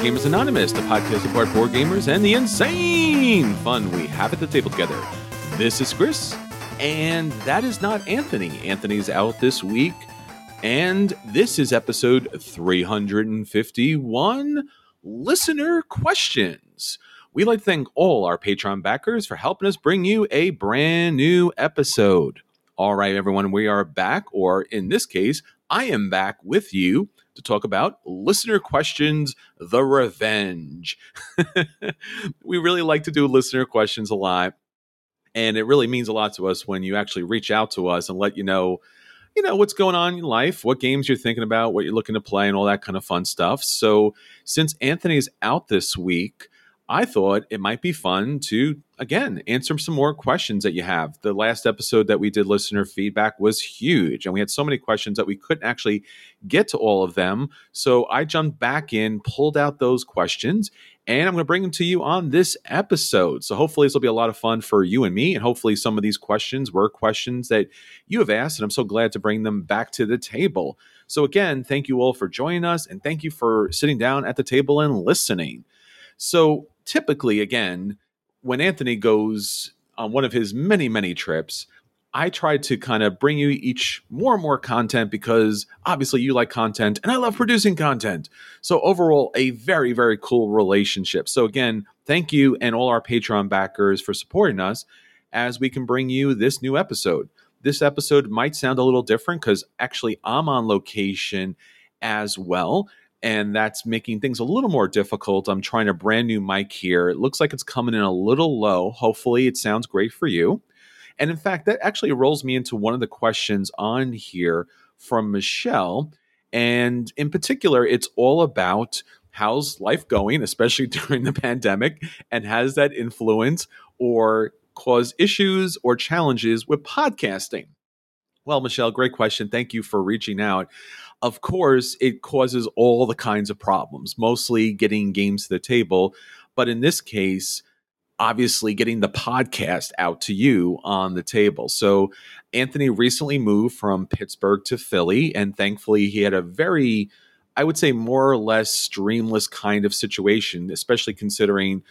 Board Gamers Anonymous, the podcast about board gamers and the insane fun we have at the table together. This is Chris, and that is not Anthony. Anthony's out this week, and this is episode 351 Listener Questions. We'd like to thank all our Patreon backers for helping us bring you a brand new episode. All right, everyone, we are back, or in this case, I am back with you to talk about listener questions, the revenge. we really like to do listener questions a lot. And it really means a lot to us when you actually reach out to us and let you know, you know, what's going on in life, what games you're thinking about, what you're looking to play, and all that kind of fun stuff. So, since Anthony's out this week, I thought it might be fun to, again, answer some more questions that you have. The last episode that we did listener feedback was huge, and we had so many questions that we couldn't actually get to all of them. So I jumped back in, pulled out those questions, and I'm going to bring them to you on this episode. So hopefully, this will be a lot of fun for you and me. And hopefully, some of these questions were questions that you have asked, and I'm so glad to bring them back to the table. So, again, thank you all for joining us, and thank you for sitting down at the table and listening. So, typically, again, when Anthony goes on one of his many, many trips, I try to kind of bring you each more and more content because obviously you like content and I love producing content. So, overall, a very, very cool relationship. So, again, thank you and all our Patreon backers for supporting us as we can bring you this new episode. This episode might sound a little different because actually I'm on location as well and that's making things a little more difficult. I'm trying a brand new mic here. It looks like it's coming in a little low. Hopefully, it sounds great for you. And in fact, that actually rolls me into one of the questions on here from Michelle. And in particular, it's all about how's life going, especially during the pandemic, and has that influence or cause issues or challenges with podcasting? Well, Michelle, great question. Thank you for reaching out of course, it causes all the kinds of problems, mostly getting games to the table. But in this case, obviously getting the podcast out to you on the table. So, Anthony recently moved from Pittsburgh to Philly, and thankfully, he had a very, I would say, more or less streamless kind of situation, especially considering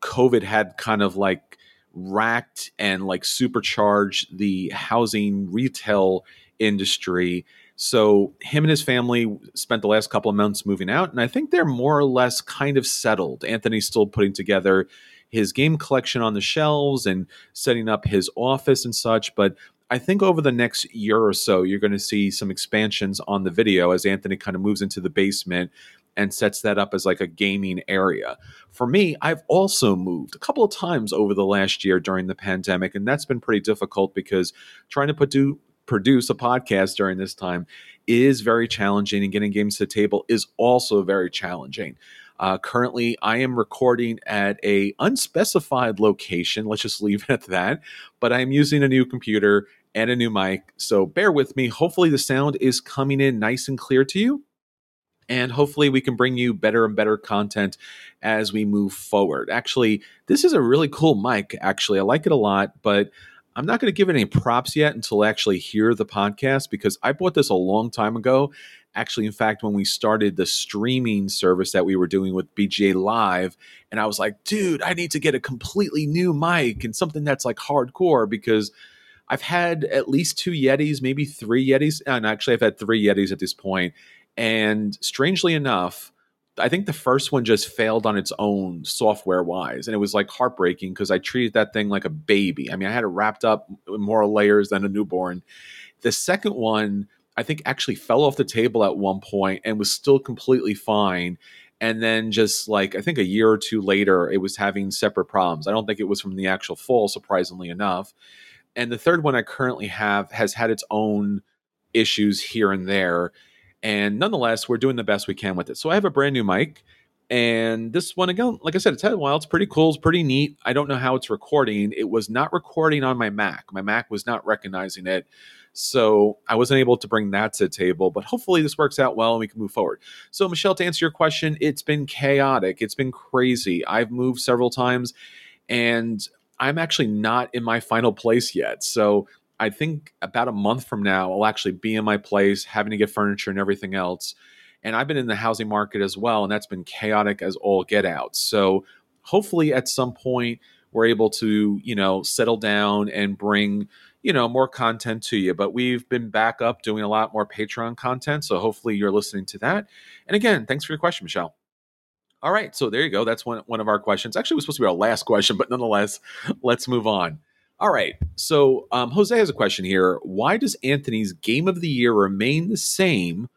COVID had kind of like racked and like supercharged the housing retail industry so him and his family spent the last couple of months moving out, and I think they're more or less kind of settled. Anthony's still putting together his game collection on the shelves and setting up his office and such, but I think over the next year or so, you're going to see some expansions on the video as Anthony kind of moves into the basement and sets that up as like a gaming area. For me, I've also moved a couple of times over the last year during the pandemic, and that's been pretty difficult because trying to put do produce a podcast during this time is very challenging, and getting games to the table is also very challenging. Uh, currently, I am recording at a unspecified location. Let's just leave it at that. But I am using a new computer and a new mic, so bear with me. Hopefully, the sound is coming in nice and clear to you. And hopefully, we can bring you better and better content as we move forward. Actually, this is a really cool mic. Actually, I like it a lot, but I'm not going to give it any props yet until I actually hear the podcast because I bought this a long time ago. Actually, in fact, when we started the streaming service that we were doing with BGA Live, and I was like, dude, I need to get a completely new mic and something that's like hardcore because I've had at least two Yetis, maybe three Yetis. And actually, I've had three Yetis at this point. And strangely enough, I think the first one just failed on its own software wise. And it was like heartbreaking because I treated that thing like a baby. I mean, I had it wrapped up with more layers than a newborn. The second one, I think, actually fell off the table at one point and was still completely fine. And then just like, I think a year or two later, it was having separate problems. I don't think it was from the actual fall, surprisingly enough. And the third one I currently have has had its own issues here and there and nonetheless, we're doing the best we can with it. So I have a brand new mic. And this one again, like I said, it's had a while. It's pretty cool. It's pretty neat. I don't know how it's recording. It was not recording on my Mac. My Mac was not recognizing it. So I wasn't able to bring that to the table, but hopefully this works out well and we can move forward. So, Michelle, to answer your question, it's been chaotic. It's been crazy. I've moved several times and I'm actually not in my final place yet. So I think about a month from now, I'll actually be in my place, having to get furniture and everything else. And I've been in the housing market as well, and that's been chaotic as all get out. So hopefully at some point we're able to, you know, settle down and bring, you know, more content to you. But we've been back up doing a lot more Patreon content. So hopefully you're listening to that. And again, thanks for your question, Michelle. All right, so there you go. That's one one of our questions. Actually, it was supposed to be our last question, but nonetheless, let's move on. All right, so um, Jose has a question here. Why does Anthony's game of the year remain the same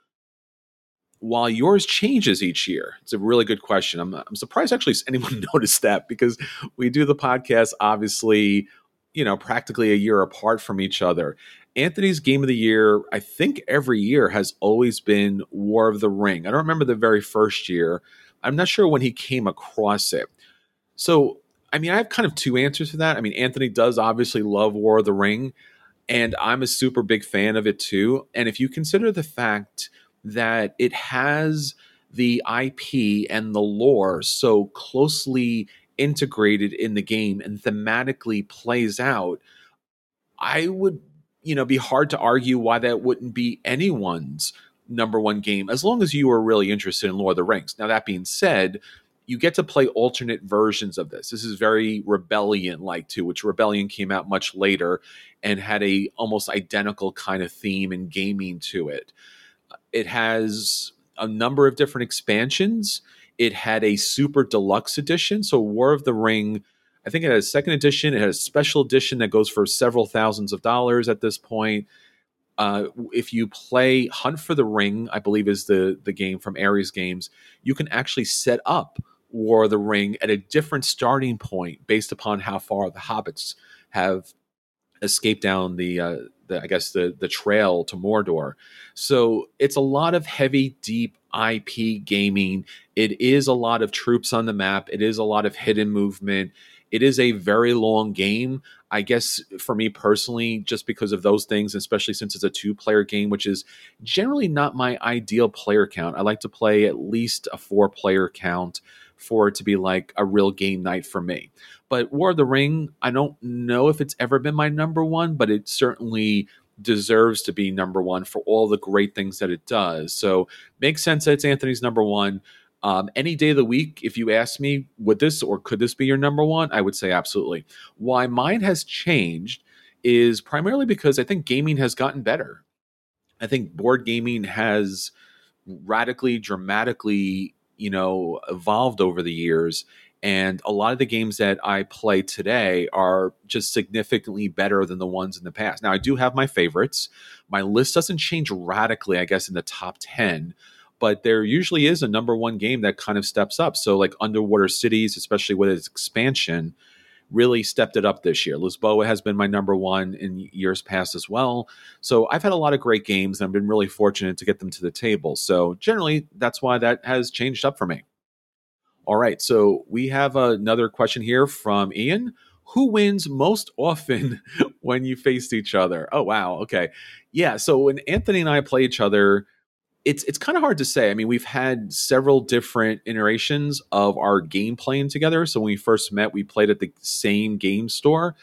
while yours changes each year? It's a really good question. I'm, I'm surprised actually anyone noticed that because we do the podcast obviously, you know, practically a year apart from each other. Anthony's game of the year, I think every year has always been War of the Ring. I don't remember the very first year. I'm not sure when he came across it. So, I mean, I have kind of two answers for that. I mean, Anthony does obviously love War of the Ring, and I'm a super big fan of it too. And if you consider the fact that it has the IP and the lore so closely integrated in the game and thematically plays out, I would, you know, be hard to argue why that wouldn't be anyone's number one game as long as you are really interested in Lord of the Rings. Now, that being said, you get to play alternate versions of this. This is very Rebellion like too, which Rebellion came out much later and had a almost identical kind of theme and gaming to it. It has a number of different expansions. It had a super deluxe edition, so War of the Ring. I think it had a second edition. It had a special edition that goes for several thousands of dollars at this point. Uh, if you play Hunt for the Ring, I believe is the the game from Ares Games, you can actually set up War the Ring at a different starting point based upon how far the hobbits have escaped down the, uh, the I guess the the trail to Mordor. So it's a lot of heavy, deep IP gaming. It is a lot of troops on the map. It is a lot of hidden movement. It is a very long game. I guess for me personally, just because of those things, especially since it's a two player game, which is generally not my ideal player count. I like to play at least a four player count for it to be like a real game night for me. But War of the Ring, I don't know if it's ever been my number one, but it certainly deserves to be number one for all the great things that it does. So makes sense that it's Anthony's number one. Um, any day of the week, if you ask me, would this or could this be your number one? I would say absolutely. Why mine has changed is primarily because I think gaming has gotten better. I think board gaming has radically, dramatically, you know, evolved over the years. And a lot of the games that I play today are just significantly better than the ones in the past. Now, I do have my favorites. My list doesn't change radically, I guess, in the top 10 but there usually is a number one game that kind of steps up. So, like Underwater Cities, especially with its expansion, really stepped it up this year. Lisboa has been my number one in years past as well. So, I've had a lot of great games and I've been really fortunate to get them to the table. So, generally, that's why that has changed up for me. All right. So, we have another question here from Ian. Who wins most often when you faced each other? Oh, wow. Okay. Yeah. So, when Anthony and I play each other, it's it's kind of hard to say. I mean, we've had several different iterations of our game playing together. So when we first met, we played at the same game store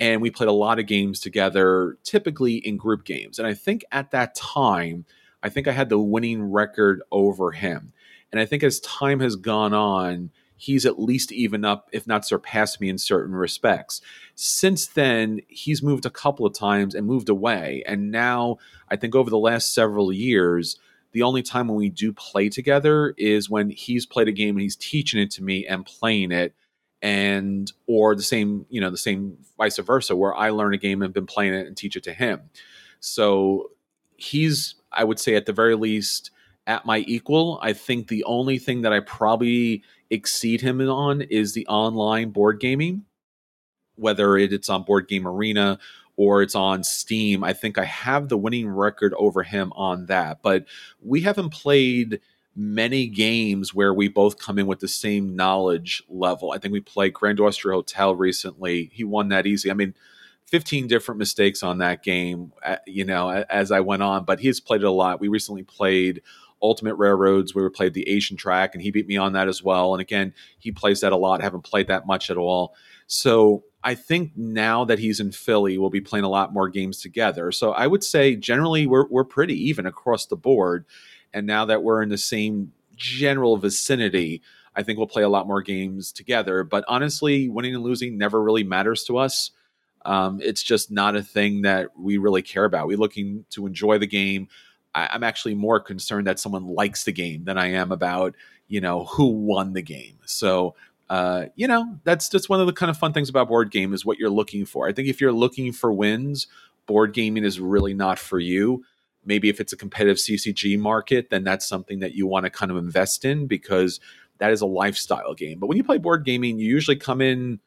and we played a lot of games together, typically in group games. And I think at that time, I think I had the winning record over him. And I think as time has gone on, he's at least even up, if not surpassed me in certain respects. Since then, he's moved a couple of times and moved away. And now, I think over the last several years, the only time when we do play together is when he's played a game and he's teaching it to me and playing it and or the same you know the same vice versa where i learn a game and been playing it and teach it to him so he's i would say at the very least at my equal i think the only thing that i probably exceed him on is the online board gaming whether it's on board game arena or it's on Steam. I think I have the winning record over him on that. But we haven't played many games where we both come in with the same knowledge level. I think we played Grand Austria Hotel recently. He won that easy. I mean, 15 different mistakes on that game, uh, you know, as I went on, but he's played it a lot. We recently played Ultimate Railroads. Where we played the Asian track, and he beat me on that as well. And again, he plays that a lot. Haven't played that much at all. So I think now that he's in Philly, we'll be playing a lot more games together. So I would say generally we're we're pretty even across the board. And now that we're in the same general vicinity, I think we'll play a lot more games together. But honestly, winning and losing never really matters to us. Um, it's just not a thing that we really care about. We're looking to enjoy the game. I, I'm actually more concerned that someone likes the game than I am about you know who won the game. So uh, you know that's just one of the kind of fun things about board game is what you're looking for. I think if you're looking for wins, board gaming is really not for you. Maybe if it's a competitive CCG market, then that's something that you want to kind of invest in because that is a lifestyle game. But when you play board gaming, you usually come in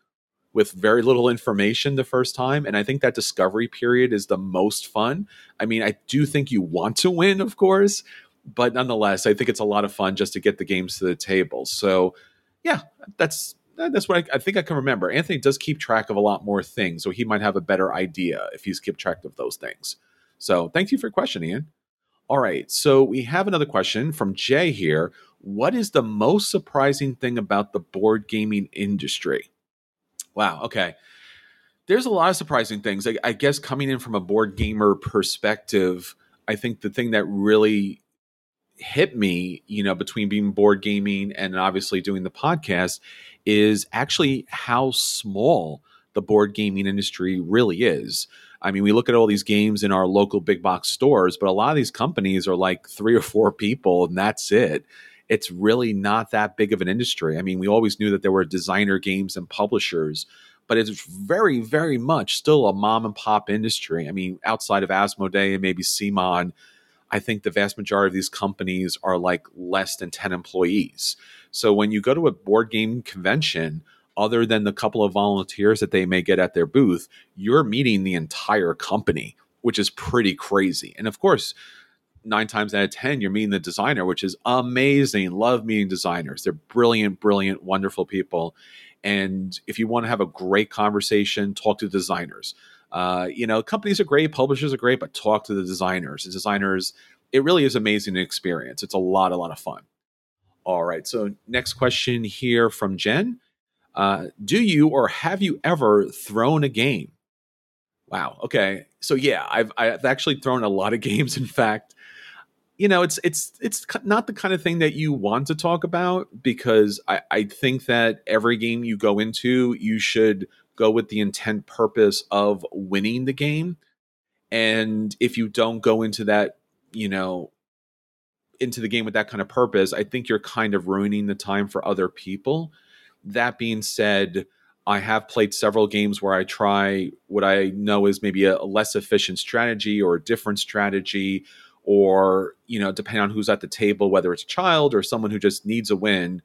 with very little information the first time. And I think that discovery period is the most fun. I mean, I do think you want to win, of course, but nonetheless, I think it's a lot of fun just to get the games to the table. So, yeah, that's that's what I, I, think I can remember. Anthony does keep track of a lot more things, so he might have a better idea if he's kept track of those things. So, thank you for your question, Ian. All right, so we have another question from Jay here. What is the most surprising thing about the board gaming industry? Wow. Okay. There's a lot of surprising things. I, I guess coming in from a board gamer perspective, I think the thing that really hit me, you know, between being board gaming and obviously doing the podcast is actually how small the board gaming industry really is. I mean, we look at all these games in our local big box stores, but a lot of these companies are like three or four people and that's it it's really not that big of an industry. I mean, we always knew that there were designer games and publishers, but it's very, very much still a mom and pop industry. I mean, outside of Asmodee and maybe CMON, I think the vast majority of these companies are like less than 10 employees. So when you go to a board game convention, other than the couple of volunteers that they may get at their booth, you're meeting the entire company, which is pretty crazy. And of course, nine times out of 10, you're meeting the designer, which is amazing. Love meeting designers. They're brilliant, brilliant, wonderful people. And if you want to have a great conversation, talk to designers. Uh, you know, companies are great, publishers are great, but talk to the designers. The designers, it really is amazing experience. It's a lot, a lot of fun. All right. So, next question here from Jen. Uh, do you or have you ever thrown a game? Wow. Okay. So yeah, I've I've actually thrown a lot of games. In fact, you know, it's it's it's not the kind of thing that you want to talk about because I, I think that every game you go into, you should go with the intent purpose of winning the game. And if you don't go into that, you know, into the game with that kind of purpose, I think you're kind of ruining the time for other people. That being said, I have played several games where I try what I know is maybe a, less efficient strategy or a different strategy or you know depending on who's at the table whether it's a child or someone who just needs a win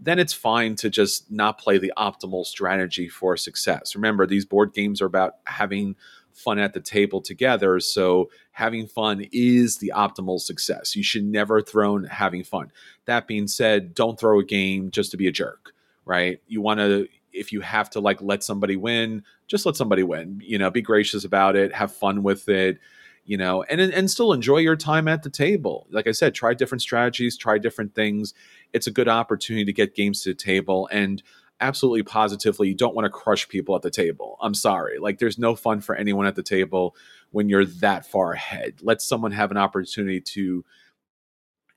then it's fine to just not play the optimal strategy for success. Remember these board games are about having fun at the table together so having fun is the optimal success. You should never throw in having fun. That being said don't throw a game just to be a jerk right? You want to if you have to like let somebody win just let somebody win. You know be gracious about it have fun with it you know, and and still enjoy your time at the table. Like I said, try different strategies, try different things. It's a good opportunity to get games to the table and absolutely positively you don't want to crush people at the table. I'm sorry. Like there's no fun for anyone at the table when you're that far ahead. Let someone have an opportunity to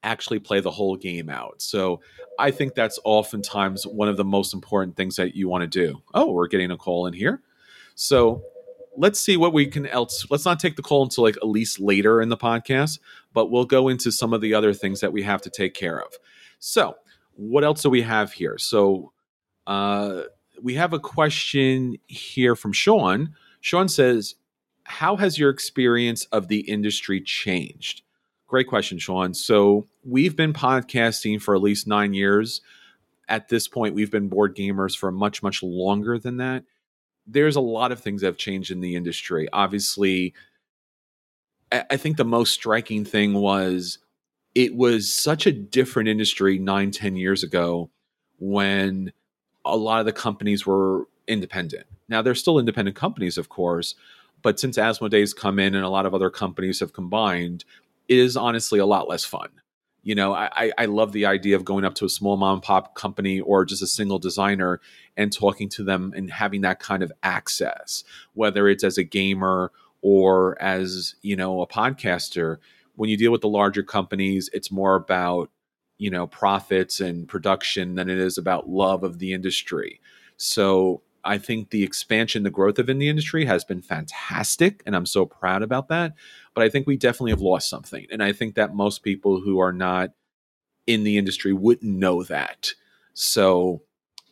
actually play the whole game out. So I think that's oftentimes one of the most important things that you want to do. Oh, we're getting a call in here. So let's see what we can else. Let's not take the call until like at least later in the podcast, but we'll go into some of the other things that we have to take care of. So, what else do we have here? So, uh, we have a question here from Sean. Sean says, How has your experience of the industry changed? Great question, Sean. So, we've been podcasting for at least nine years. At this point, we've been board gamers for much, much longer than that there's a lot of things that have changed in the industry. Obviously, I think the most striking thing was it was such a different industry nine, ten years ago when a lot of the companies were independent. Now, they're still independent companies, of course, but since Asmodee's come in and a lot of other companies have combined, it is honestly a lot less fun you know I, I love the idea of going up to a small mom and pop company or just a single designer and talking to them and having that kind of access whether it's as a gamer or as you know a podcaster when you deal with the larger companies, it's more about you know profits and production than it is about love of the industry. So I think the expansion, the growth of in the industry has been fantastic, and I'm so proud about that. But I think we definitely have lost something, and I think that most people who are not in the industry wouldn't know that. So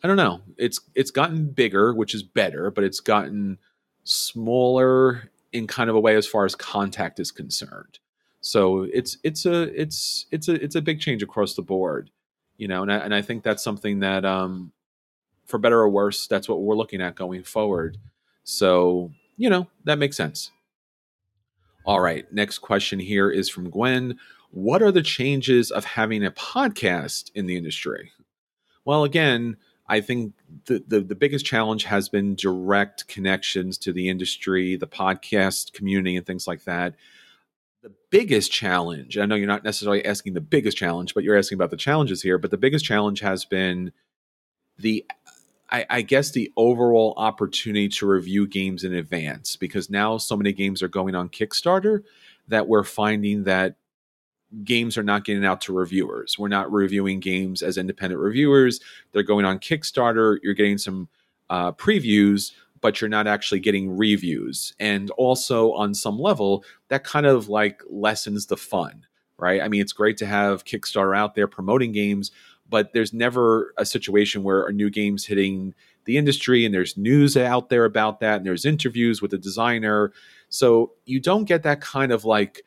I don't know. It's it's gotten bigger, which is better, but it's gotten smaller in kind of a way as far as contact is concerned. So it's it's a it's it's a it's a big change across the board, you know, and I, and I think that's something that um for better or worse, that's what we're looking at going forward. So, you know, that makes sense. All right. Next question here is from Gwen. What are the changes of having a podcast in the industry? Well, again, I think the, the, the biggest challenge has been direct connections to the industry, the podcast community, and things like that. The biggest challenge, I know you're not necessarily asking the biggest challenge, but you're asking about the challenges here. But the biggest challenge has been the I, I, guess the overall opportunity to review games in advance because now so many games are going on Kickstarter that we're finding that games are not getting out to reviewers. We're not reviewing games as independent reviewers. They're going on Kickstarter. You're getting some uh, previews, but you're not actually getting reviews. And also, on some level, that kind of like lessens the fun, right? I mean, it's great to have Kickstarter out there promoting games, but there's never a situation where a new game's hitting the industry and there's news out there about that and there's interviews with the designer. So you don't get that kind of like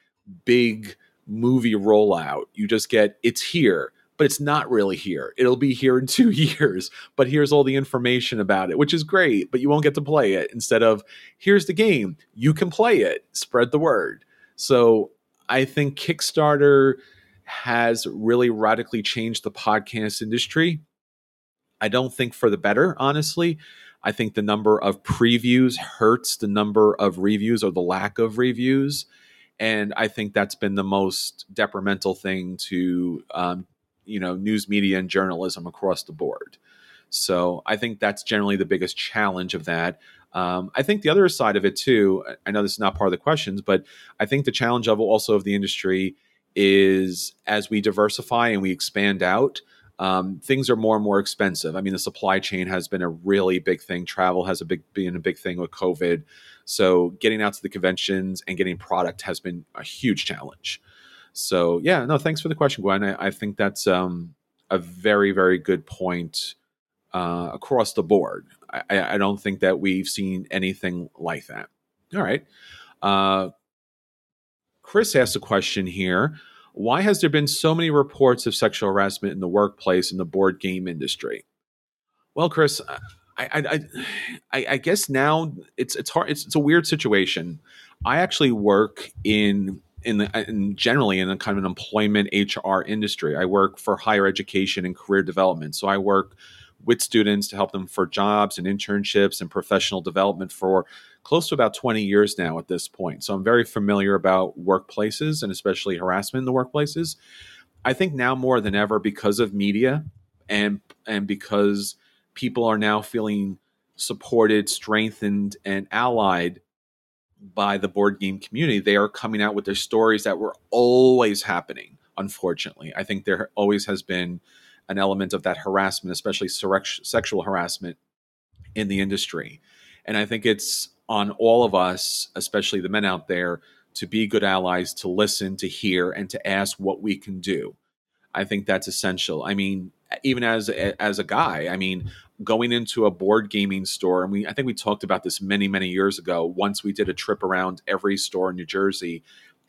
big movie rollout. You just get it's here, but it's not really here. It'll be here in two years, but here's all the information about it, which is great, but you won't get to play it. Instead of here's the game, you can play it, spread the word. So I think Kickstarter has really radically changed the podcast industry. I don't think for the better, honestly. I think the number of previews hurts the number of reviews or the lack of reviews. And I think that's been the most detrimental thing to, um, you know, news media and journalism across the board. So I think that's generally the biggest challenge of that. Um, I think the other side of it too. I know this is not part of the questions, but I think the challenge of also of the industry is as we diversify and we expand out, um, things are more and more expensive. I mean, the supply chain has been a really big thing. Travel has a big been a big thing with COVID. So getting out to the conventions and getting product has been a huge challenge. So yeah, no, thanks for the question, Gwen. I, I think that's um, a very very good point uh, across the board. I, I, don't think that we've seen anything like that. All right. Uh, Chris asked a question here. Why has there been so many reports of sexual harassment in the workplace in the board game industry? Well, Chris, uh, I, I, I, guess now it's it's hard. It's, it's a weird situation. I actually work in in the uh, in generally in a kind of an employment HR industry. I work for higher education and career development. So I work with students to help them for jobs and internships and professional development for close to about 20 years now at this point. So I'm very familiar about workplaces and especially harassment in the workplaces. I think now more than ever because of media and and because people are now feeling supported, strengthened and allied by the board game community, they are coming out with their stories that were always happening, unfortunately. I think there always has been an element of that harassment, especially sexual harassment in the industry. And I think it's on all of us, especially the men out there, to be good allies, to listen, to hear, and to ask what we can do. I think that's essential. I mean, even as as a guy, I mean, going into a board gaming store, and we I think we talked about this many many years ago. Once we did a trip around every store in New Jersey,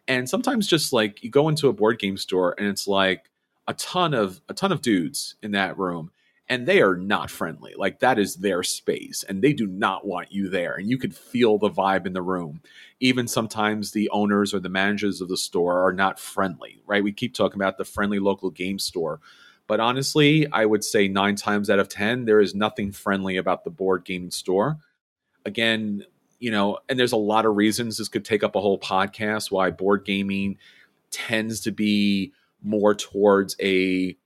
and sometimes just like you go into a board game store and it's like a ton of a ton of dudes in that room, and they are not friendly. Like that is their space and they do not want you there. And you could feel the vibe in the room. Even sometimes the owners or the managers of the store are not friendly, right? We keep talking about the friendly local game store. But honestly, I would say nine times out of 10, there is nothing friendly about the board gaming store. Again, you know, and there's a lot of reasons this could take up a whole podcast why board gaming tends to be more towards a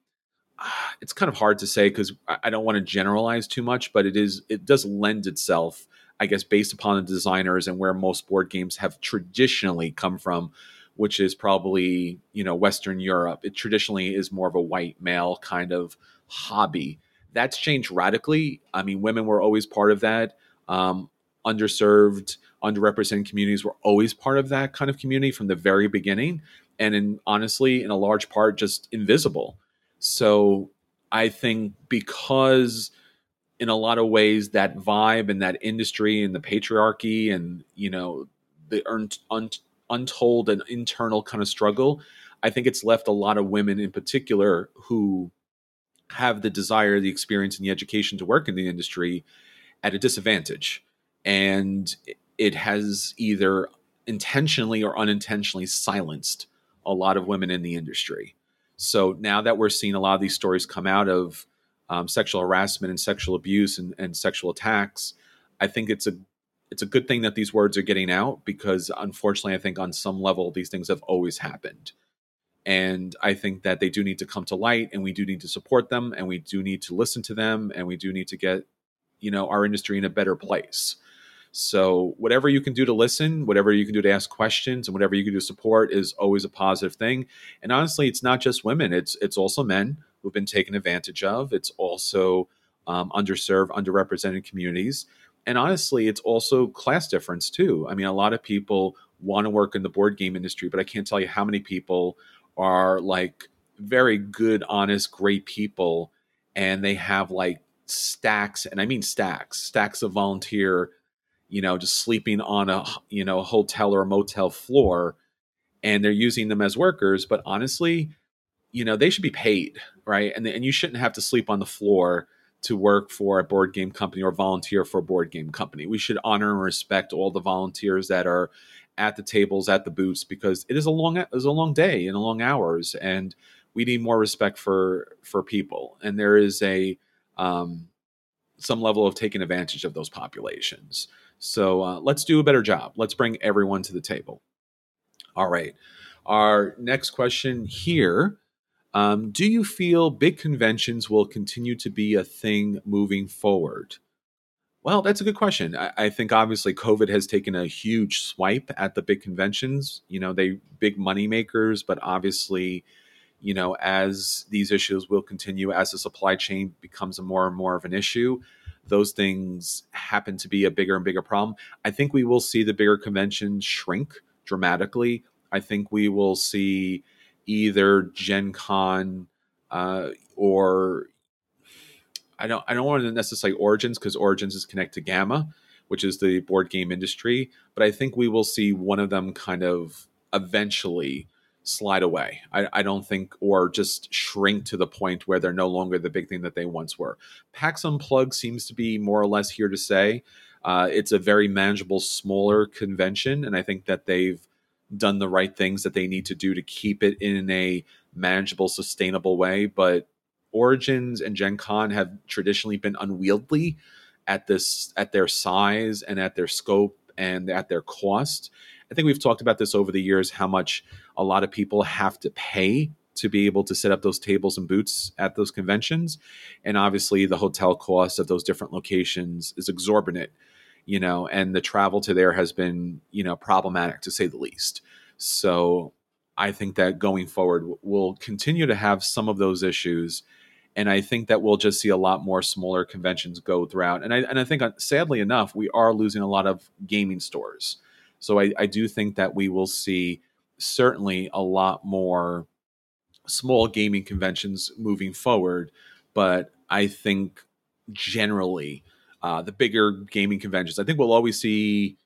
it's kind of hard to say because I don't want to generalize too much, but it is it does lend itself, I guess, based upon the designers and where most board games have traditionally come from, which is probably you know Western Europe. It traditionally is more of a white male kind of hobby. That's changed radically. I mean, women were always part of that. Um, underserved, underrepresented communities were always part of that kind of community from the very beginning, and in honestly, in a large part, just invisible. So I think because in a lot of ways that vibe and that industry and the patriarchy and you know the un- un- untold and internal kind of struggle i think it's left a lot of women in particular who have the desire the experience and the education to work in the industry at a disadvantage and it has either intentionally or unintentionally silenced a lot of women in the industry so now that we're seeing a lot of these stories come out of um, sexual harassment and sexual abuse and, and sexual attacks, I think it's a it's a good thing that these words are getting out because unfortunately, I think on some level these things have always happened. And I think that they do need to come to light and we do need to support them and we do need to listen to them and we do need to get, you know, our industry in a better place. So whatever you can do to listen, whatever you can do to ask questions, and whatever you can do to support is always a positive thing. And honestly, it's not just women; it's it's also men who've been taken advantage of. It's also um, underserved, underrepresented communities, and honestly, it's also class difference too. I mean, a lot of people want to work in the board game industry, but I can't tell you how many people are like very good, honest, great people, and they have like stacks, and I mean stacks, stacks of volunteer you know, just sleeping on a you know hotel or a motel floor, and they're using them as workers. But honestly, you know, they should be paid, right? And and you shouldn't have to sleep on the floor to work for a board game company or volunteer for a board game company. We should honor and respect all the volunteers that are at the tables, at the booths, because it is a long it is a long day and a long hours, and we need more respect for for people. And there is a um, some level of taking advantage of those populations. So uh, let's do a better job. Let's bring everyone to the table. All right. Our next question here um, Do you feel big conventions will continue to be a thing moving forward? Well, that's a good question. I, I, think obviously COVID has taken a huge swipe at the big conventions. You know, they big money makers, but obviously, you know, as these issues will continue, as the supply chain becomes more and more of an issue, those things happen to be a bigger and bigger problem. I think we will see the bigger conventions shrink dramatically. I think we will see either Gen Con uh, or I don't I don't want to necessarily Origins because Origins is connected to GAMA, which is the board game industry. But I think we will see one of them kind of eventually slide away. I, I, don't think, or just shrink to the point where they're no longer the big thing that they once were. PAX Unplugged seems to be more or less here to say. Uh, it's a very manageable, smaller convention, and I think that they've done the right things that they need to do to keep it in a manageable, sustainable way. But Origins and Gen Con have traditionally been unwieldy at this at their size and at their scope and at their cost. I think we've talked about this over the years how much a lot of people have to pay to be able to set up those tables and booths at those conventions. And obviously, the hotel cost of those different locations is exorbitant, you know, and the travel to there has been, you know, problematic to say the least. So I think that going forward, we'll continue to have some of those issues. And I think that we'll just see a lot more smaller conventions go throughout. And I, and I think, uh, sadly enough, we are losing a lot of gaming stores. So I, I do think that we will see certainly a lot more small gaming conventions moving forward. But I think generally, uh, the bigger gaming conventions, I think we'll always see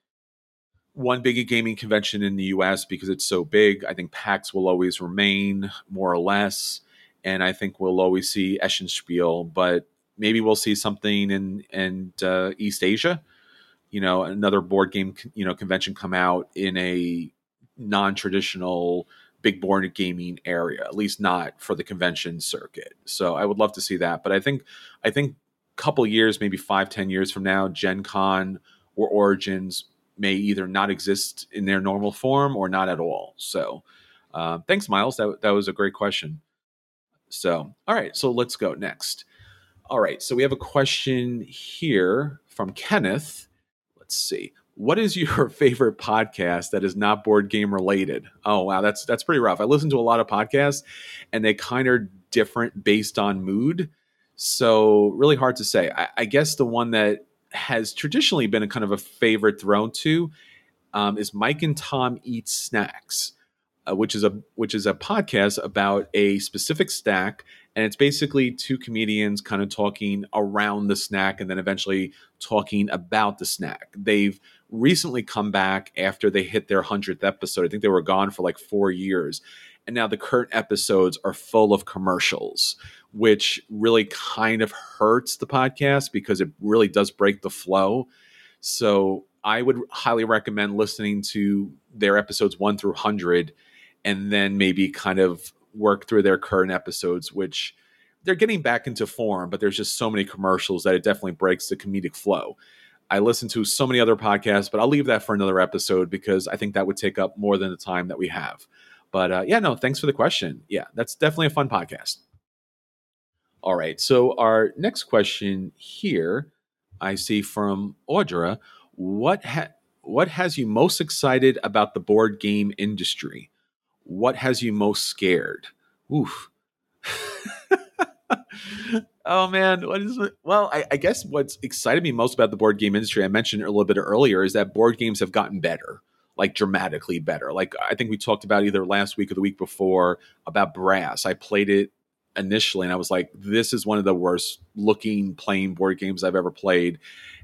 one big gaming convention in the US because it's so big. I think PAX will always remain more or less. And I think we'll always see Essen Spiel, but maybe we'll see something in, in uh, East Asia you know another board game you know convention come out in a non-traditional big board gaming area at least not for the convention circuit. So i would love to see that but i think i think a couple years maybe five ten years from now gen con or origins may either not exist in their normal form or not at all. So uh, thanks miles. That, that was a great question. So all right so let's go next. All right so we have a question here from kenneth. Let's see what is your favorite podcast that is not board game related? Oh wow, that's that's pretty rough. I listen to a lot of podcasts and they kind of different based on mood. So really hard to say. I, I, guess the one that has traditionally been a kind of a favorite thrown to um, is Mike and Tom Eat Snacks, uh, which is a which is a podcast about a specific snack and it's basically two comedians kind of talking around the snack and then eventually talking about the snack. They've recently come back after they hit their 100th episode. I think they were gone for like 4 years. And now the current episodes are full of commercials, which really kind of hurts the podcast because it really does break the flow. So I would highly recommend listening to their episodes 1 through 100 and then maybe kind of work through their current episodes, which they're getting back into form, but there's just so many commercials that it definitely breaks the comedic flow. I listen to so many other podcasts, but I'll leave that for another episode because I think that would take up more than the time that we have. But uh, yeah, no, thanks for the question. Yeah, that's definitely a fun podcast. All right. So our next question here, I see from Audra, what ha- what has you most excited about the board game industry? What has you most scared? Oof. oh man, what is it? Well, I, I, guess what's excited me most about the board game industry, I mentioned a little bit earlier, is that board games have gotten better, like dramatically better. Like I think we talked about either last week or the week before about Brass. I played it initially and I was like, this is one of the worst looking playing board games I've ever played.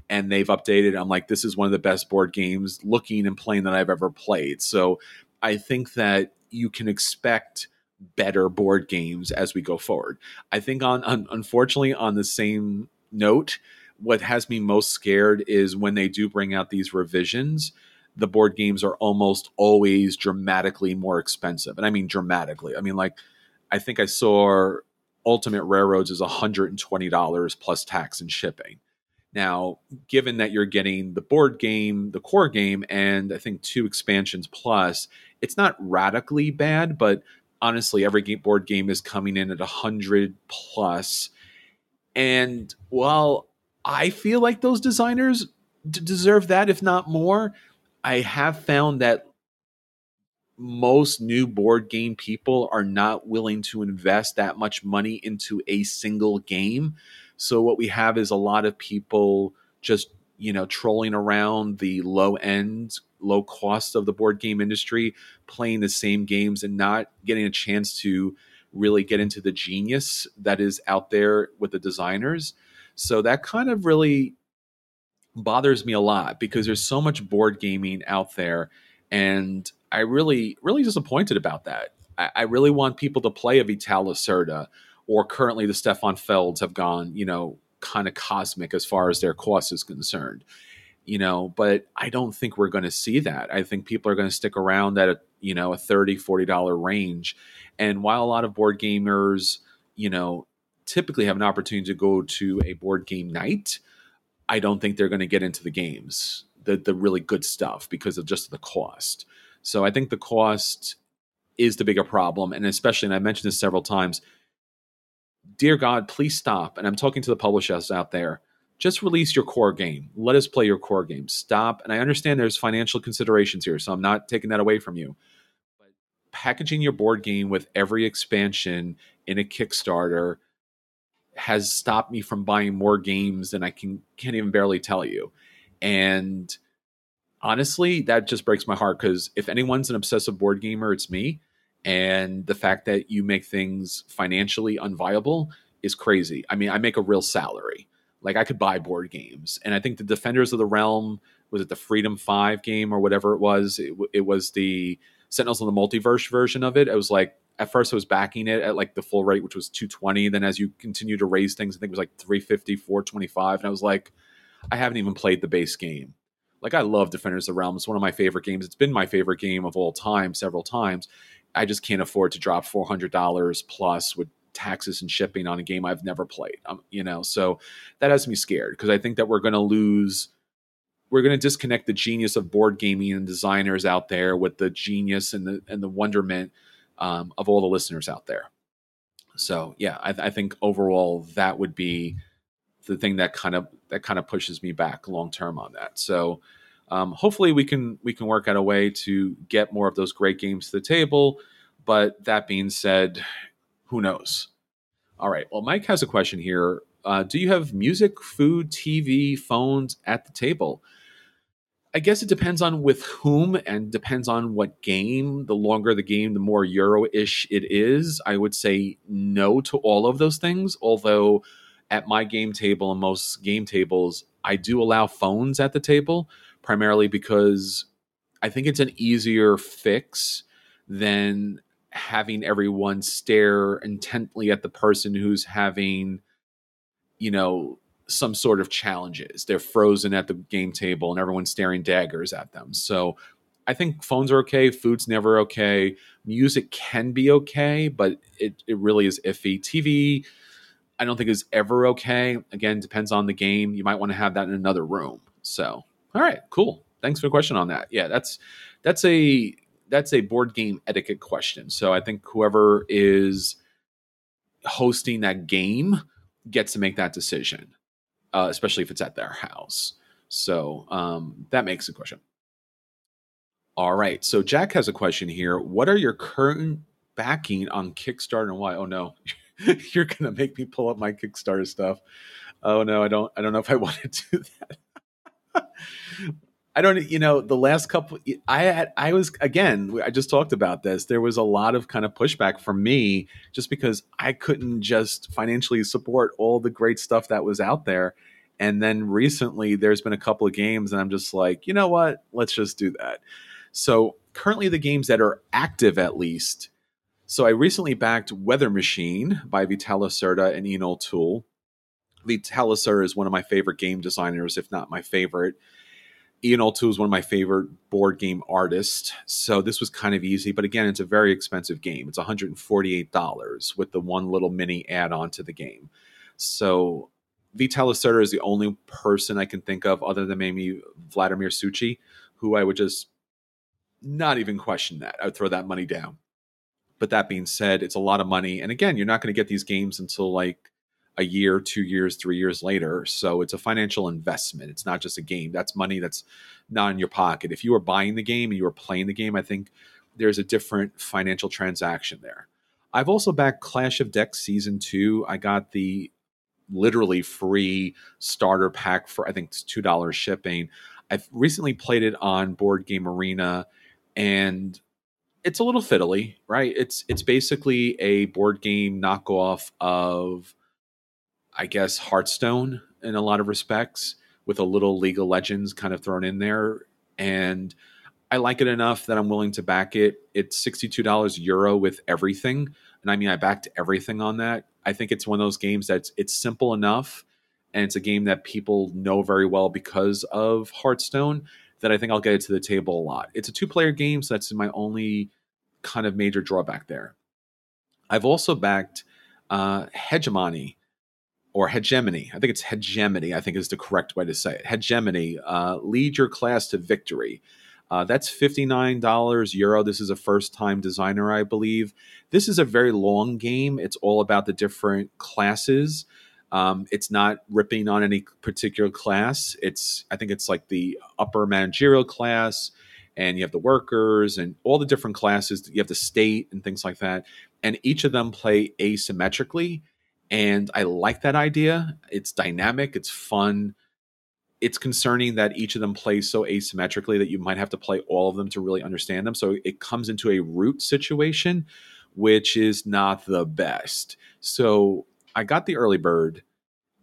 And they've updated. I'm like, this is one of the best board games looking and playing that I've ever played. So I think that you can expect better board games as we go forward. I think on, on unfortunately on the same note, what has me most scared is when they do bring out these revisions, the board games are almost always dramatically more expensive. And I mean dramatically. I mean like I think I saw Ultimate Railroads is $120 plus tax and shipping. Now, given that you're getting the board game, the core game, and I think two expansions plus, it's not radically bad, but honestly, every game, board game is coming in at a hundred plus. And while I feel like those designers d- deserve that, if not more, I have found that most new board game people are not willing to invest that much money into a single game. So what we have is a lot of people just you know trolling around the low end low cost of the board game industry playing the same games and not getting a chance to really get into the genius that is out there with the designers. So that kind of really bothers me a lot because there's so much board gaming out there and i really really disappointed about that. I, I really want people to play a vital lacerda or currently the Stefan Felds have gone, you know, kind of cosmic as far as their cost is concerned. You know, but I don't think we're going to see that. I think people are going to stick around at a, you know, a 30 $40 range. And while a lot of board gamers, you know, typically have an opportunity to go to a board game night, I don't think they're going to get into the games, the the really good stuff because of just the cost. So I think the cost is the bigger problem and especially and I mentioned this several times, dear God, please stop. And I'm talking to the publishers out there. Just release your core game. Let us play your core game. Stop. And I understand there's financial considerations here, so I'm not taking that away from you. But packaging your board game with every expansion in a Kickstarter has stopped me from buying more games than I can can't even barely tell you. And honestly, that just breaks my heart because if anyone's an obsessive board gamer, it's me and the fact that you make things financially unviable is crazy. I mean, I make a real salary. Like I could buy board games, and I think the Defenders of the Realm was it the Freedom Five game or whatever it was. It, it was the Sentinels of the Multiverse version of it. It was like at first I was backing it at like the full rate, which was 220. Then as you continue to raise things, I think it was like 350, 425. And I was like, I haven't even played the base game. Like I love Defenders of the Realm. It's one of my favorite games. It's been my favorite game of all time several times. I just can't afford to drop four hundred dollars plus with taxes and shipping on a game I've never played. Um, you know, so that has me scared because I think that we're going to lose. We're going to disconnect the genius of board gaming and designers out there with the genius and the and the wonderment um, of all the listeners out there. So yeah, I, I think overall that would be the thing that kind of that kind of pushes me back long term on that. So Um, hopefully, we can we can work out a way to get more of those great games to the table. But that being said, who knows? All right. Well, Mike has a question here. Uh, do you have music, food, TV, phones at the table? I guess it depends on with whom and depends on what game. The longer the game, the more Euro ish it is. I would say no to all of those things, although at my game table and most game tables, I do allow phones at the table, primarily because I think it's an easier fix than having everyone stare intently at the person who's having, you know, some sort of challenges. They're frozen at the game table and everyone's staring daggers at them. So I think phones are okay. Food's never okay. Music can be okay, but it, it really is iffy. TV, I don't think is ever okay. Again, depends on the game. You might want to have that in another room. So, all right, cool. Thanks for the question on that. Yeah, that's that's a that's a board game etiquette question. So I think whoever is hosting that game gets to make that decision, uh, especially if it's at their house. So um, that makes a question. All right. So Jack has a question here. What are your current backing on Kickstarter and why? Oh no, you're gonna make me pull up my Kickstarter stuff. Oh no, I don't. I don't know if I want to do that. I don't, you know, the last couple, I had, I was, again, I just talked about this. There was a lot of kind of pushback from me just because I couldn't just financially support all the great stuff that was out there. And then recently there's been a couple of games and I'm just like, you know what? Let's just do that. So currently the games that are active at least. So I recently backed Weather Machine by Vital Lacerda and Ian O'Toole. Vital Lacerda is one of my favorite game designers, if not my favorite Ian O'Toole is one of my favorite board game artists, so this was kind of easy. But again, it's a very expensive game. It's $148 with the one little mini add-on to the game. So Vital is the only person I can think of, other than maybe Vladimir Suchý, who I would just not even question that. I would throw that money down. But that being said, it's a lot of money, and again, you're not going to get these games until like a year, two years, three years later. So it's a financial investment. It's not just a game. That's money that's not in your pocket. If you are buying the game and you are playing the game, I think there's a different financial transaction there. I've also backed Clash of Decks season two. I got the literally free starter pack for I think it's two dollars shipping. I've recently played it on Board Game Arena, and it's a little fiddly, right? It's it's basically a board game knockoff of I guess, Hearthstone in a lot of respects, with a little League of Legends kind of thrown in there. And I like it enough that I'm willing to back it. It's $62 euro with everything. And I mean, I backed everything on that. I think it's one of those games that's it's simple enough and it's a game that people know very well because of Hearthstone that I think I'll get it to the table a lot. It's a two player game, so that's my only kind of major drawback there. I've also backed uh, Hegemony, or hegemony. I think it's hegemony. I think is the correct way to say it. Hegemony. Uh, lead your class to victory. Uh, that's $59 euro. This is a first time designer, I believe. This is a very long game. It's all about the different classes. Um, it's not ripping on any particular class. It's, I think it's like the upper managerial class, and you have the workers and all the different classes. You have the state and things like that. And each of them play asymmetrically and I like that idea. It's dynamic, it's fun. It's concerning that each of them plays so asymmetrically that you might have to play all of them to really understand them. So it comes into a root situation, which is not the best. So I got the early bird.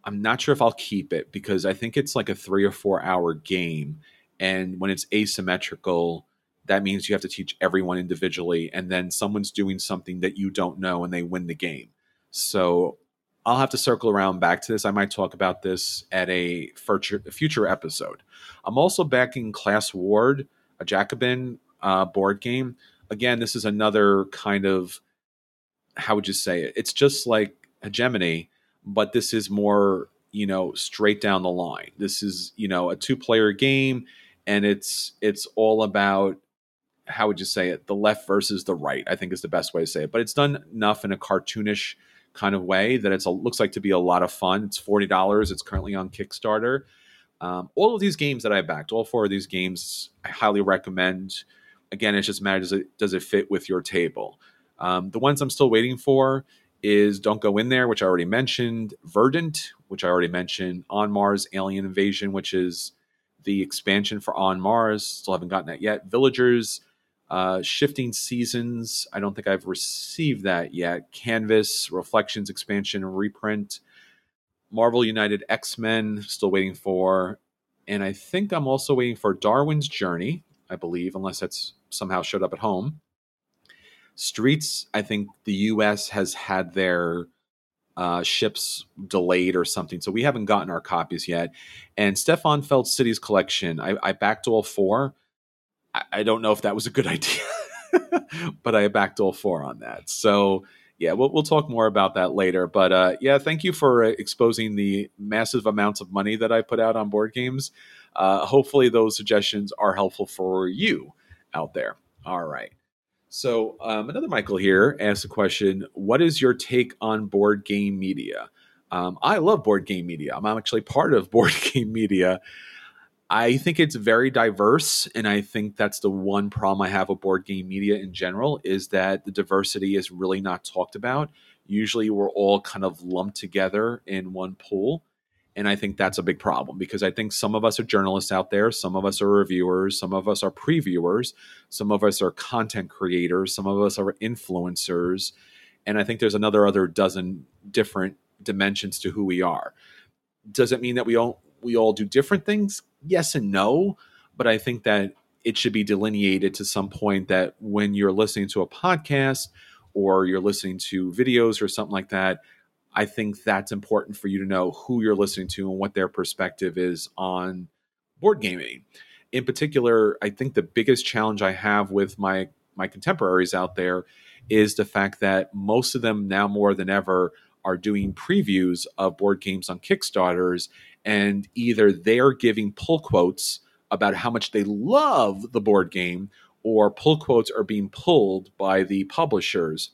I'm not sure if I'll keep it because I think it's like a three or four hour game. And when it's asymmetrical, that means you have to teach everyone individually. And then someone's doing something that you don't know and they win the game. So I'll have to circle around back to this. I might talk about this at a future, episode. I'm also backing Class War, a Jacobin uh, board game. Again, this is another kind of how would you say it? It's just like Hegemony, but this is more you know straight down the line. This is you know a two player game, and it's it's all about how would you say it? The left versus the right. I think is the best way to say it. But it's done enough in a cartoonish kind of way that it looks like to be a lot of fun. It's forty dollars. It's currently on Kickstarter. Um, all of these games that I backed, all four of these games, I highly recommend. Again, it just matters does it, does it fit with your table. Um, the ones I'm still waiting for is Don't Go In There, which I already mentioned, Verdant, which I already mentioned, On Mars Alien Invasion, which is the expansion for On Mars. Still haven't gotten that yet. Villagers, uh, Shifting Seasons. I don't think I've received that yet. Canvas, Reflections expansion reprint. Marvel United X Men, still waiting for. And I think I'm also waiting for Darwin's Journey, I believe, unless that's somehow showed up at home. Streets, I think the US has had their uh, ships delayed or something. So we haven't gotten our copies yet. And Stefan Feld Cities collection, I, I backed all four. I, don't know if that was a good idea, but I backed all four on that. So yeah, we'll, we'll talk more about that later. But uh, yeah, thank you for exposing the massive amounts of money that I put out on board games. Uh, hopefully, those suggestions are helpful for you out there. All right. So um, another Michael here asked a question: What is your take on board game media? Um, I love board game media. I'm actually part of board game media. I think it's very diverse, and I think that's the one problem I have with board game media in general is that the diversity is really not talked about. Usually, we're all kind of lumped together in one pool. And I think that's a big problem because I think some of us are journalists out there, some of us are reviewers, some of us are previewers, some of us are content creators, some of us are influencers. And I think there's another other dozen different dimensions to who we are. Does it mean that we all we all do different things? Yes and no, but I think that it should be delineated to some point that when you're listening to a podcast or you're listening to videos or something like that, I think that's important for you to know who you're listening to and what their perspective is on board gaming. In particular, I think the biggest challenge I have with my my contemporaries out there is the fact that most of them now more than ever are doing previews of board games on Kickstarters and either they're giving pull quotes about how much they love the board game or pull quotes are being pulled by the publishers.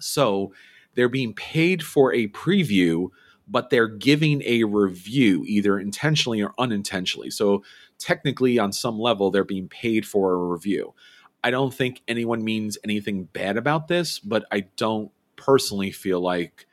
So they're being paid for a preview, but they're giving a review either intentionally or unintentionally. So technically, on some level, they're being paid for a review. I don't think anyone means anything bad about this, but I don't personally feel like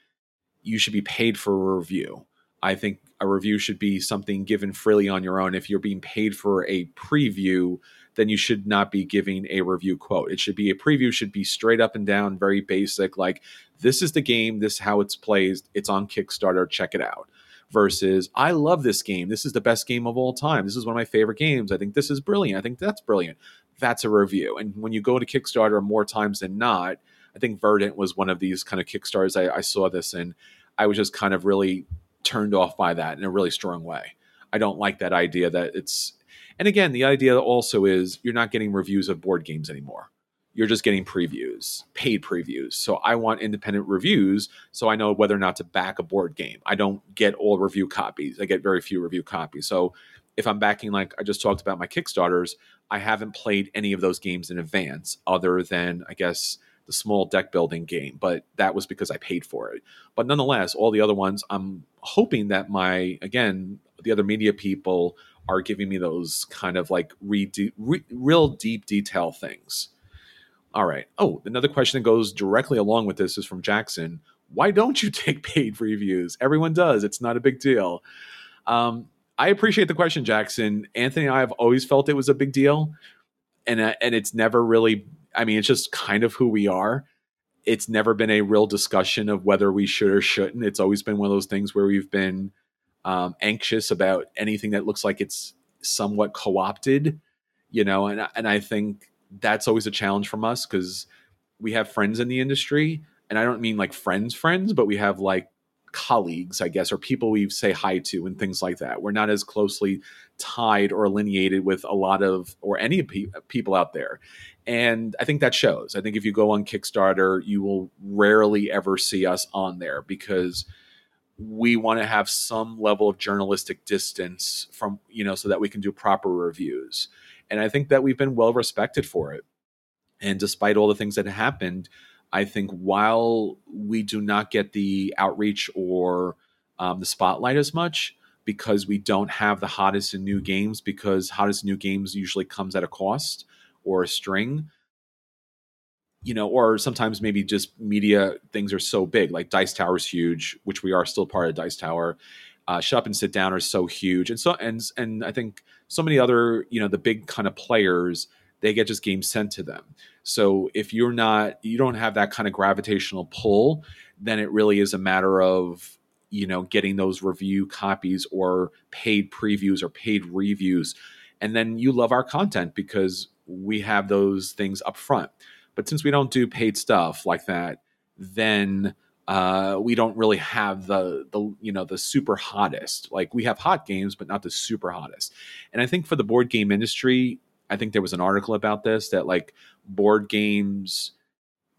you should be paid for a review. I think a review should be something given freely on your own. If you're being paid for a preview, then you should not be giving a review quote. It should be a preview should be straight up and down, very basic, like this is the game, this is how it's played, it's on Kickstarter, check it out. Versus, I love this game. This is the best game of all time. This is one of my favorite games. I think this is brilliant. I think that's brilliant. That's a review. And when you go to Kickstarter more times than not, I think Verdant was one of these kind of Kickstarters I, I saw this and I was just kind of really turned off by that in a really strong way. I don't like that idea that it's and again, the idea also is you're not getting reviews of board games anymore. You're just getting previews, paid previews. So I want independent reviews so I know whether or not to back a board game. I don't get all review copies. I get very few review copies. So if I'm backing like I just talked about my Kickstarters, I haven't played any of those games in advance other than I guess the small deck building game, but that was because I paid for it. But nonetheless, all the other ones, I'm hoping that my again the other media people are giving me those kind of like re- re- real deep detail things. All right. Oh, another question that goes directly along with this is from Jackson. Why don't you take paid reviews? Everyone does. It's not a big deal. Um, I appreciate the question, Jackson. Anthony and I have always felt it was a big deal, and uh, and it's never really. I mean, it's just kind of who we are. It's never been a real discussion of whether we should or shouldn't. It's always been one of those things where we've been um, anxious about anything that looks like it's somewhat co-opted, you know, and and I think that's always a challenge from us because we have friends in the industry, and I don't mean like friends friends, but we have like colleagues, I guess, or people we say hi to and things like that. We're not as closely tied or alienated with a lot of or any pe- people out there. And I think that shows. I think if you go on Kickstarter, you will rarely ever see us on there because we want to have some level of journalistic distance from you know so that we can do proper reviews and i think that we've been well respected for it and despite all the things that happened i think while we do not get the outreach or um, the spotlight as much because we don't have the hottest in new games because hottest new games usually comes at a cost or a string. You know or sometimes maybe just media things are so big like dice tower is huge which we are still part of dice tower. Uh, shut up and sit down are so huge. And so and and i think so many other you know the big kind of players they get just games sent to them. So if you're not you don't have that kind of gravitational pull then it really is a matter of you know getting those review copies or paid previews or paid reviews. And then you love our content because we have those things up front. But since we don't do paid stuff like that then uh, we don't really have the the you know the super hottest. Like we have hot games but not the super hottest. And i think for the board game industry i think there was an article about this that like board games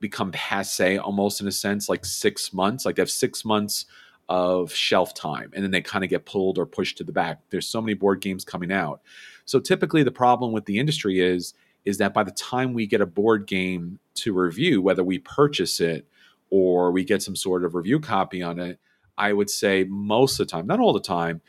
become passe almost in a sense like six months like they have six months of shelf time and then they kind of get pulled or pushed to the back. There's so many board games coming out. So typically the problem with the industry is is that by the time we get a board game to review whether we purchase it or we get some sort of review copy on it i would say most of the time not all the time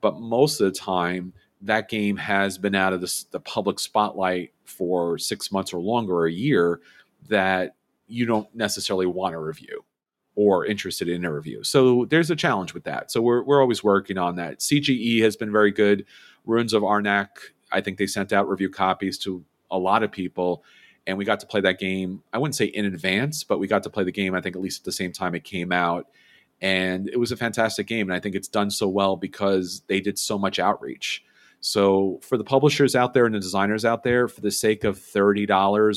but most of the time that game has been out of the, the public spotlight for six months or longer or a year that you don't necessarily want to review or interested in a review. So there's a challenge with that. So we're, we're always working on that. CGE has been very good. Ruins of Arnak, I think they sent out review copies to a lot of people. And we got to play that game, I wouldn't say in advance, but we got to play the game, I think, at least at the same time it came out. And it was a fantastic game. And I think it's done so well because they did so much outreach. So for the publishers out there and the designers out there, for the sake of $30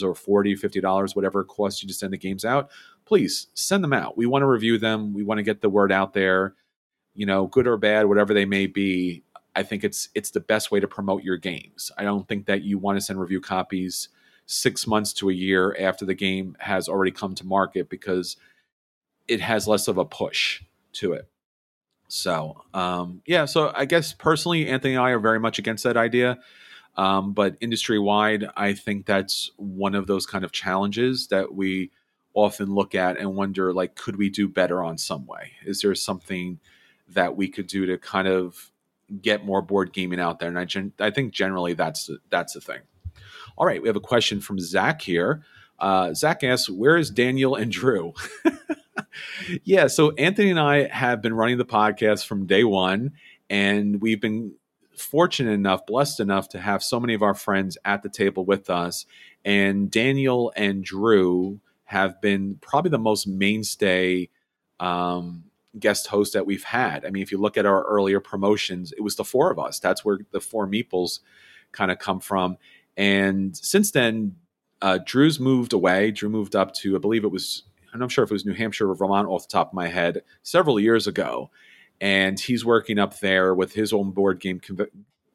or $40, $50, whatever it costs you to send the games out, please send them out. We want to review them. We want to get the word out there, you know, good or bad, whatever they may be. I think it's it's the best way to promote your games. I don't think that you want to send review copies six months to a year after the game has already come to market because it has less of a push to it. So, um, yeah, so I guess personally, Anthony and I are very much against that idea. Um, but industry wide, I think that's one of those kind of challenges that we often look at and wonder like could we do better on some way? Is there something that we could do to kind of get more board gaming out there? And i, gen- I think generally that's that's the thing. All right we have a question from zach here. Uh, zach asks where is daniel and drew yeah so anthony and i have been running the podcast from day one and we've been fortunate enough blessed enough to have so many of our friends at the table with us and daniel and drew have been probably the most mainstay um, guest host that we've had. I mean, if you look at our earlier promotions, it was the four of us. That's where the four meeples kind of come from. And since then, uh, Drew's moved away. Drew moved up to, I believe it was, I'm not sure if it was New Hampshire or Vermont off the top of my head, several years ago. And he's working up there with his own board game co-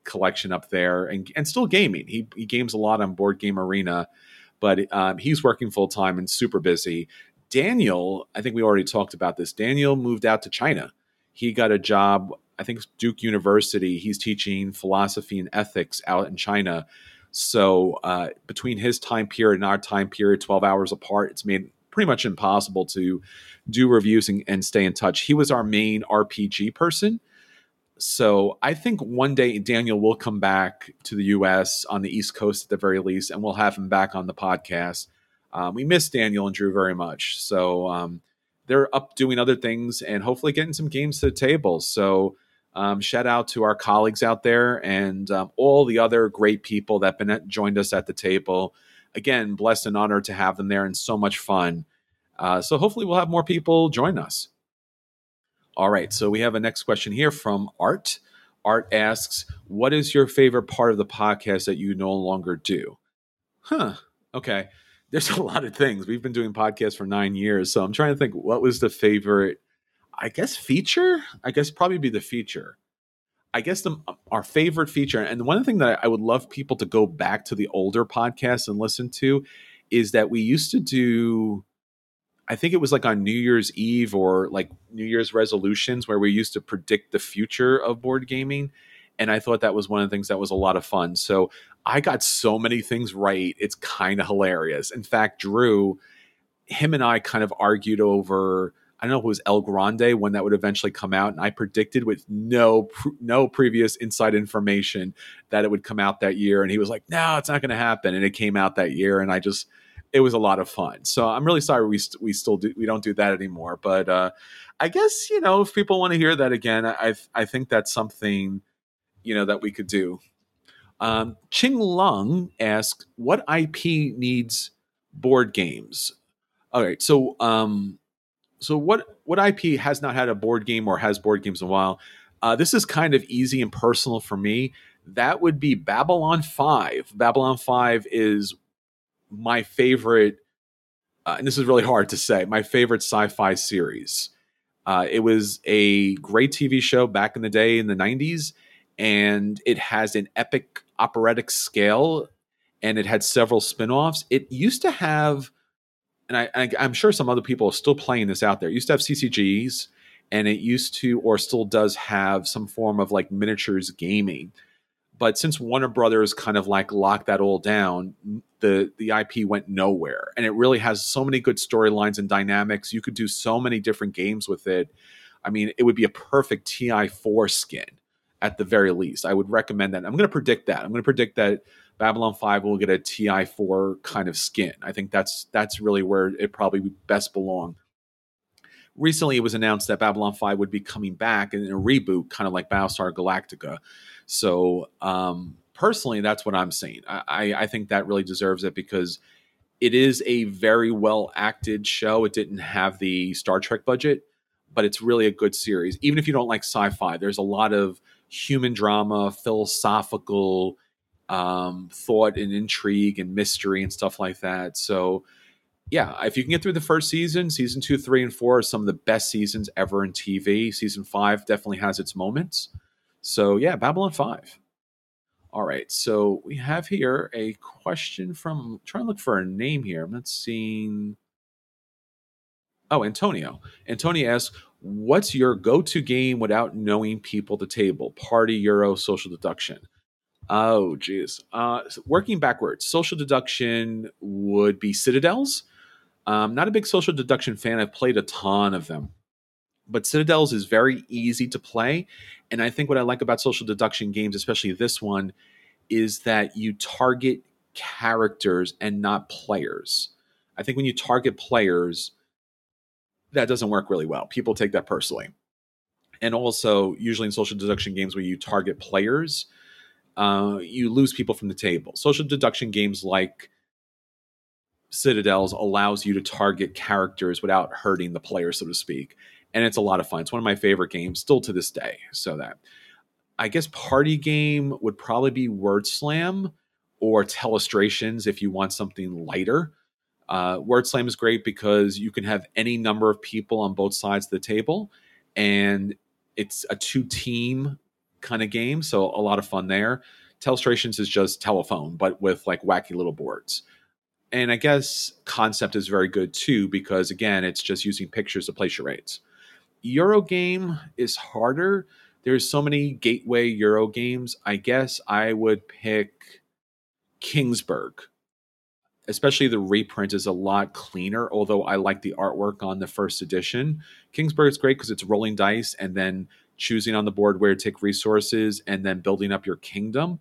collection up there and, and still gaming. He, he games a lot on Board Game Arena but um, he's working full time and super busy. Daniel, I think we already talked about this. Daniel moved out to China. He got a job, I think Duke University. He's teaching philosophy and ethics out in China. So uh, between his time period and our time period, 12 hours apart, it's made pretty much impossible to do reviews and, and stay in touch. He was our main RPG person. So I think one day Daniel will come back to the U.S. on the East Coast at the very least, and we'll have him back on the podcast. Um, we miss Daniel and Drew very much, so um, they're up doing other things and hopefully getting some games to the table. So um, shout out to our colleagues out there and um, all the other great people that been at, joined us at the table. Again, blessed and honored to have them there and so much fun. Uh, so hopefully we'll have more people join us. All right. So we have a next question here from Art. Art asks, What is your favorite part of the podcast that you no longer do? Huh. Okay. There's a lot of things. We've been doing podcasts for nine years. So I'm trying to think what was the favorite, I guess, feature? I guess probably be the feature. I guess the, our favorite feature, and one thing that I would love people to go back to the older podcasts and listen to is that we used to do I think it was like on New Year's Eve or like New Year's resolutions where we used to predict the future of board gaming. And I thought that was one of the things that was a lot of fun. So I got so many things right. It's kind of hilarious. In fact, Drew, him and I kind of argued over, I don't know if it was El Grande when that would eventually come out, and I predicted with no no previous inside information that it would come out that year, and he was like, "No, it's not going to happen," and it came out that year, and I just it was a lot of fun. So I'm really sorry we st- we still do we don't do that anymore, but uh, I guess you know if people want to hear that again, I I think that's something you know that we could do. Um, Ching Lung asks, "What IP needs board games?" All right, so um, so what what IP has not had a board game or has board games in a while? Uh, this is kind of easy and personal for me. That would be Babylon Five. Babylon Five is my favorite, uh, and this is really hard to say. My favorite sci-fi series. Uh, it was a great TV show back in the day in the '90s, and it has an epic operatic scale, and it had several spin-offs. It used to have and I, I am sure some other people are still playing this out there. It used to have CCGs, and it used to or still does have some form of like miniatures gaming. But since Warner Brothers kind of like locked that all down, the the IP went nowhere, and it really has so many good storylines and dynamics. You could do so many different games with it. I mean, it would be a perfect TI4 skin at the very least. I would recommend that. I'm going to predict that. I'm going to predict that Babylon 5 will get a TI4 kind of skin. I think that's that's really where it probably best belong. Recently, it was announced that Babylon 5 would be coming back in a reboot, kind of like Battlestar Galactica. So, um, personally, that's what I'm saying. I, I think that really deserves it because it is a very well acted show. It didn't have the Star Trek budget, but it's really a good series. Even if you don't like sci fi, there's a lot of human drama, philosophical um, thought and intrigue and mystery and stuff like that. So, yeah, if you can get through the first season, season two, three, and four are some of the best seasons ever in TV. Season five definitely has its moments. So, yeah, Babylon 5. All right, so we have here a question from trying to look for a name here. I'm not seeing. Oh, Antonio. Antonio asks, "What's your go-to game without knowing people the table? Party, Euro, social deduction." Oh, geez. Uh, working backwards, social deduction would be Citadels. Um, not a big social deduction fan. I've played a ton of them, but Citadels is very easy to play. And I think what I like about social deduction games, especially this one, is that you target characters and not players. I think when you target players, that doesn't work really well. People take that personally. And also, usually in social deduction games where you target players, uh, you lose people from the table. Social deduction games like Citadels allows you to target characters without hurting the player, so to speak. And it's a lot of fun. It's one of my favorite games still to this day. So that I guess party game would probably be Word Slam or Telestrations if you want something lighter. Uh, Word Slam is great because you can have any number of people on both sides of the table, and it's a two team kind of game. So a lot of fun there. Telestrations is just telephone, but with like wacky little boards. And I guess concept is very good too, because again, it's just using pictures to place play charades. Eurogame is harder. There's so many gateway Euro games. I guess I would pick Kingsburg. Especially the reprint is a lot cleaner, although I like the artwork on the first edition. Kingsburg is great because it's rolling dice and then choosing on the board where to take resources and then building up your kingdom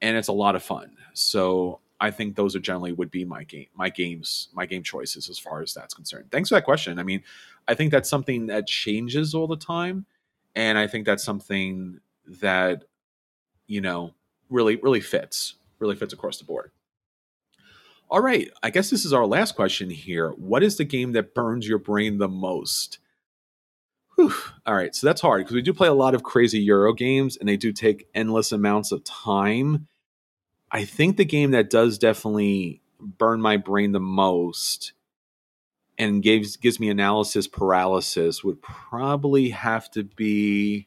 and it's a lot of fun. So i think those are generally would be my game my games my game choices as far as that's concerned. Thanks for that question. I mean i think that's something that changes all the time and i think that's something that you know really really fits really fits across the board. All right i guess this is our last question here. What is the game that burns your brain the most Whew. All right, so that's hard because we do play a lot of crazy Euro games and they do take endless amounts of time. I think the game that does definitely burn my brain the most and gives gives me analysis paralysis would probably have to be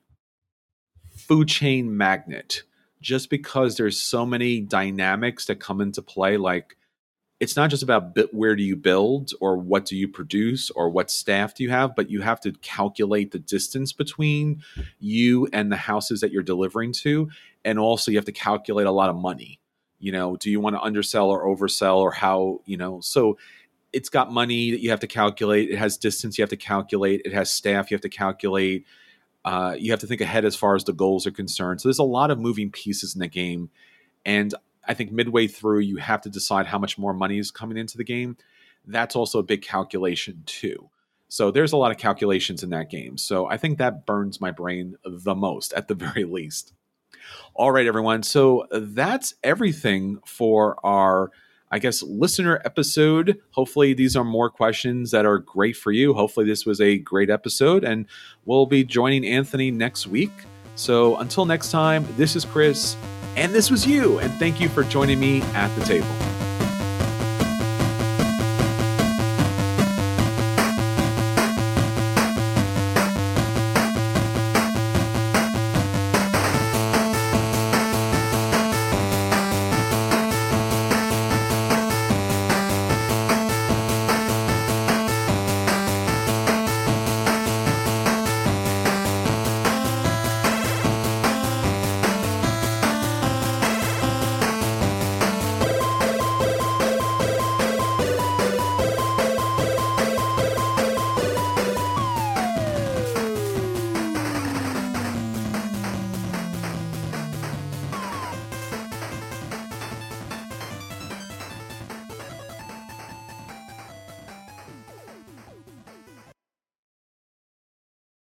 Food Chain Magnate, just because there's so many dynamics that come into play like it's not just about where do you build or what do you produce or what staff do you have, but you have to calculate the distance between you and the houses that you're delivering to. And also, you have to calculate a lot of money. You know, do you want to undersell or oversell or how, you know, so it's got money that you have to calculate. It has distance you have to calculate. It has staff you have to calculate. Uh, you have to think ahead as far as the goals are concerned. So there's a lot of moving pieces in the game, and I think midway through you have to decide how much more money is coming into the game. That's also a big calculation too. So there's a lot of calculations in that game. So I think that burns my brain the most, at the very least. All right, everyone. So that's everything for our, I guess, listener episode. Hopefully, these are more questions that are great for you. Hopefully, this was a great episode, and we'll be joining Anthony next week. So until next time, this is Chris, and this was you. And thank you for joining me at the table.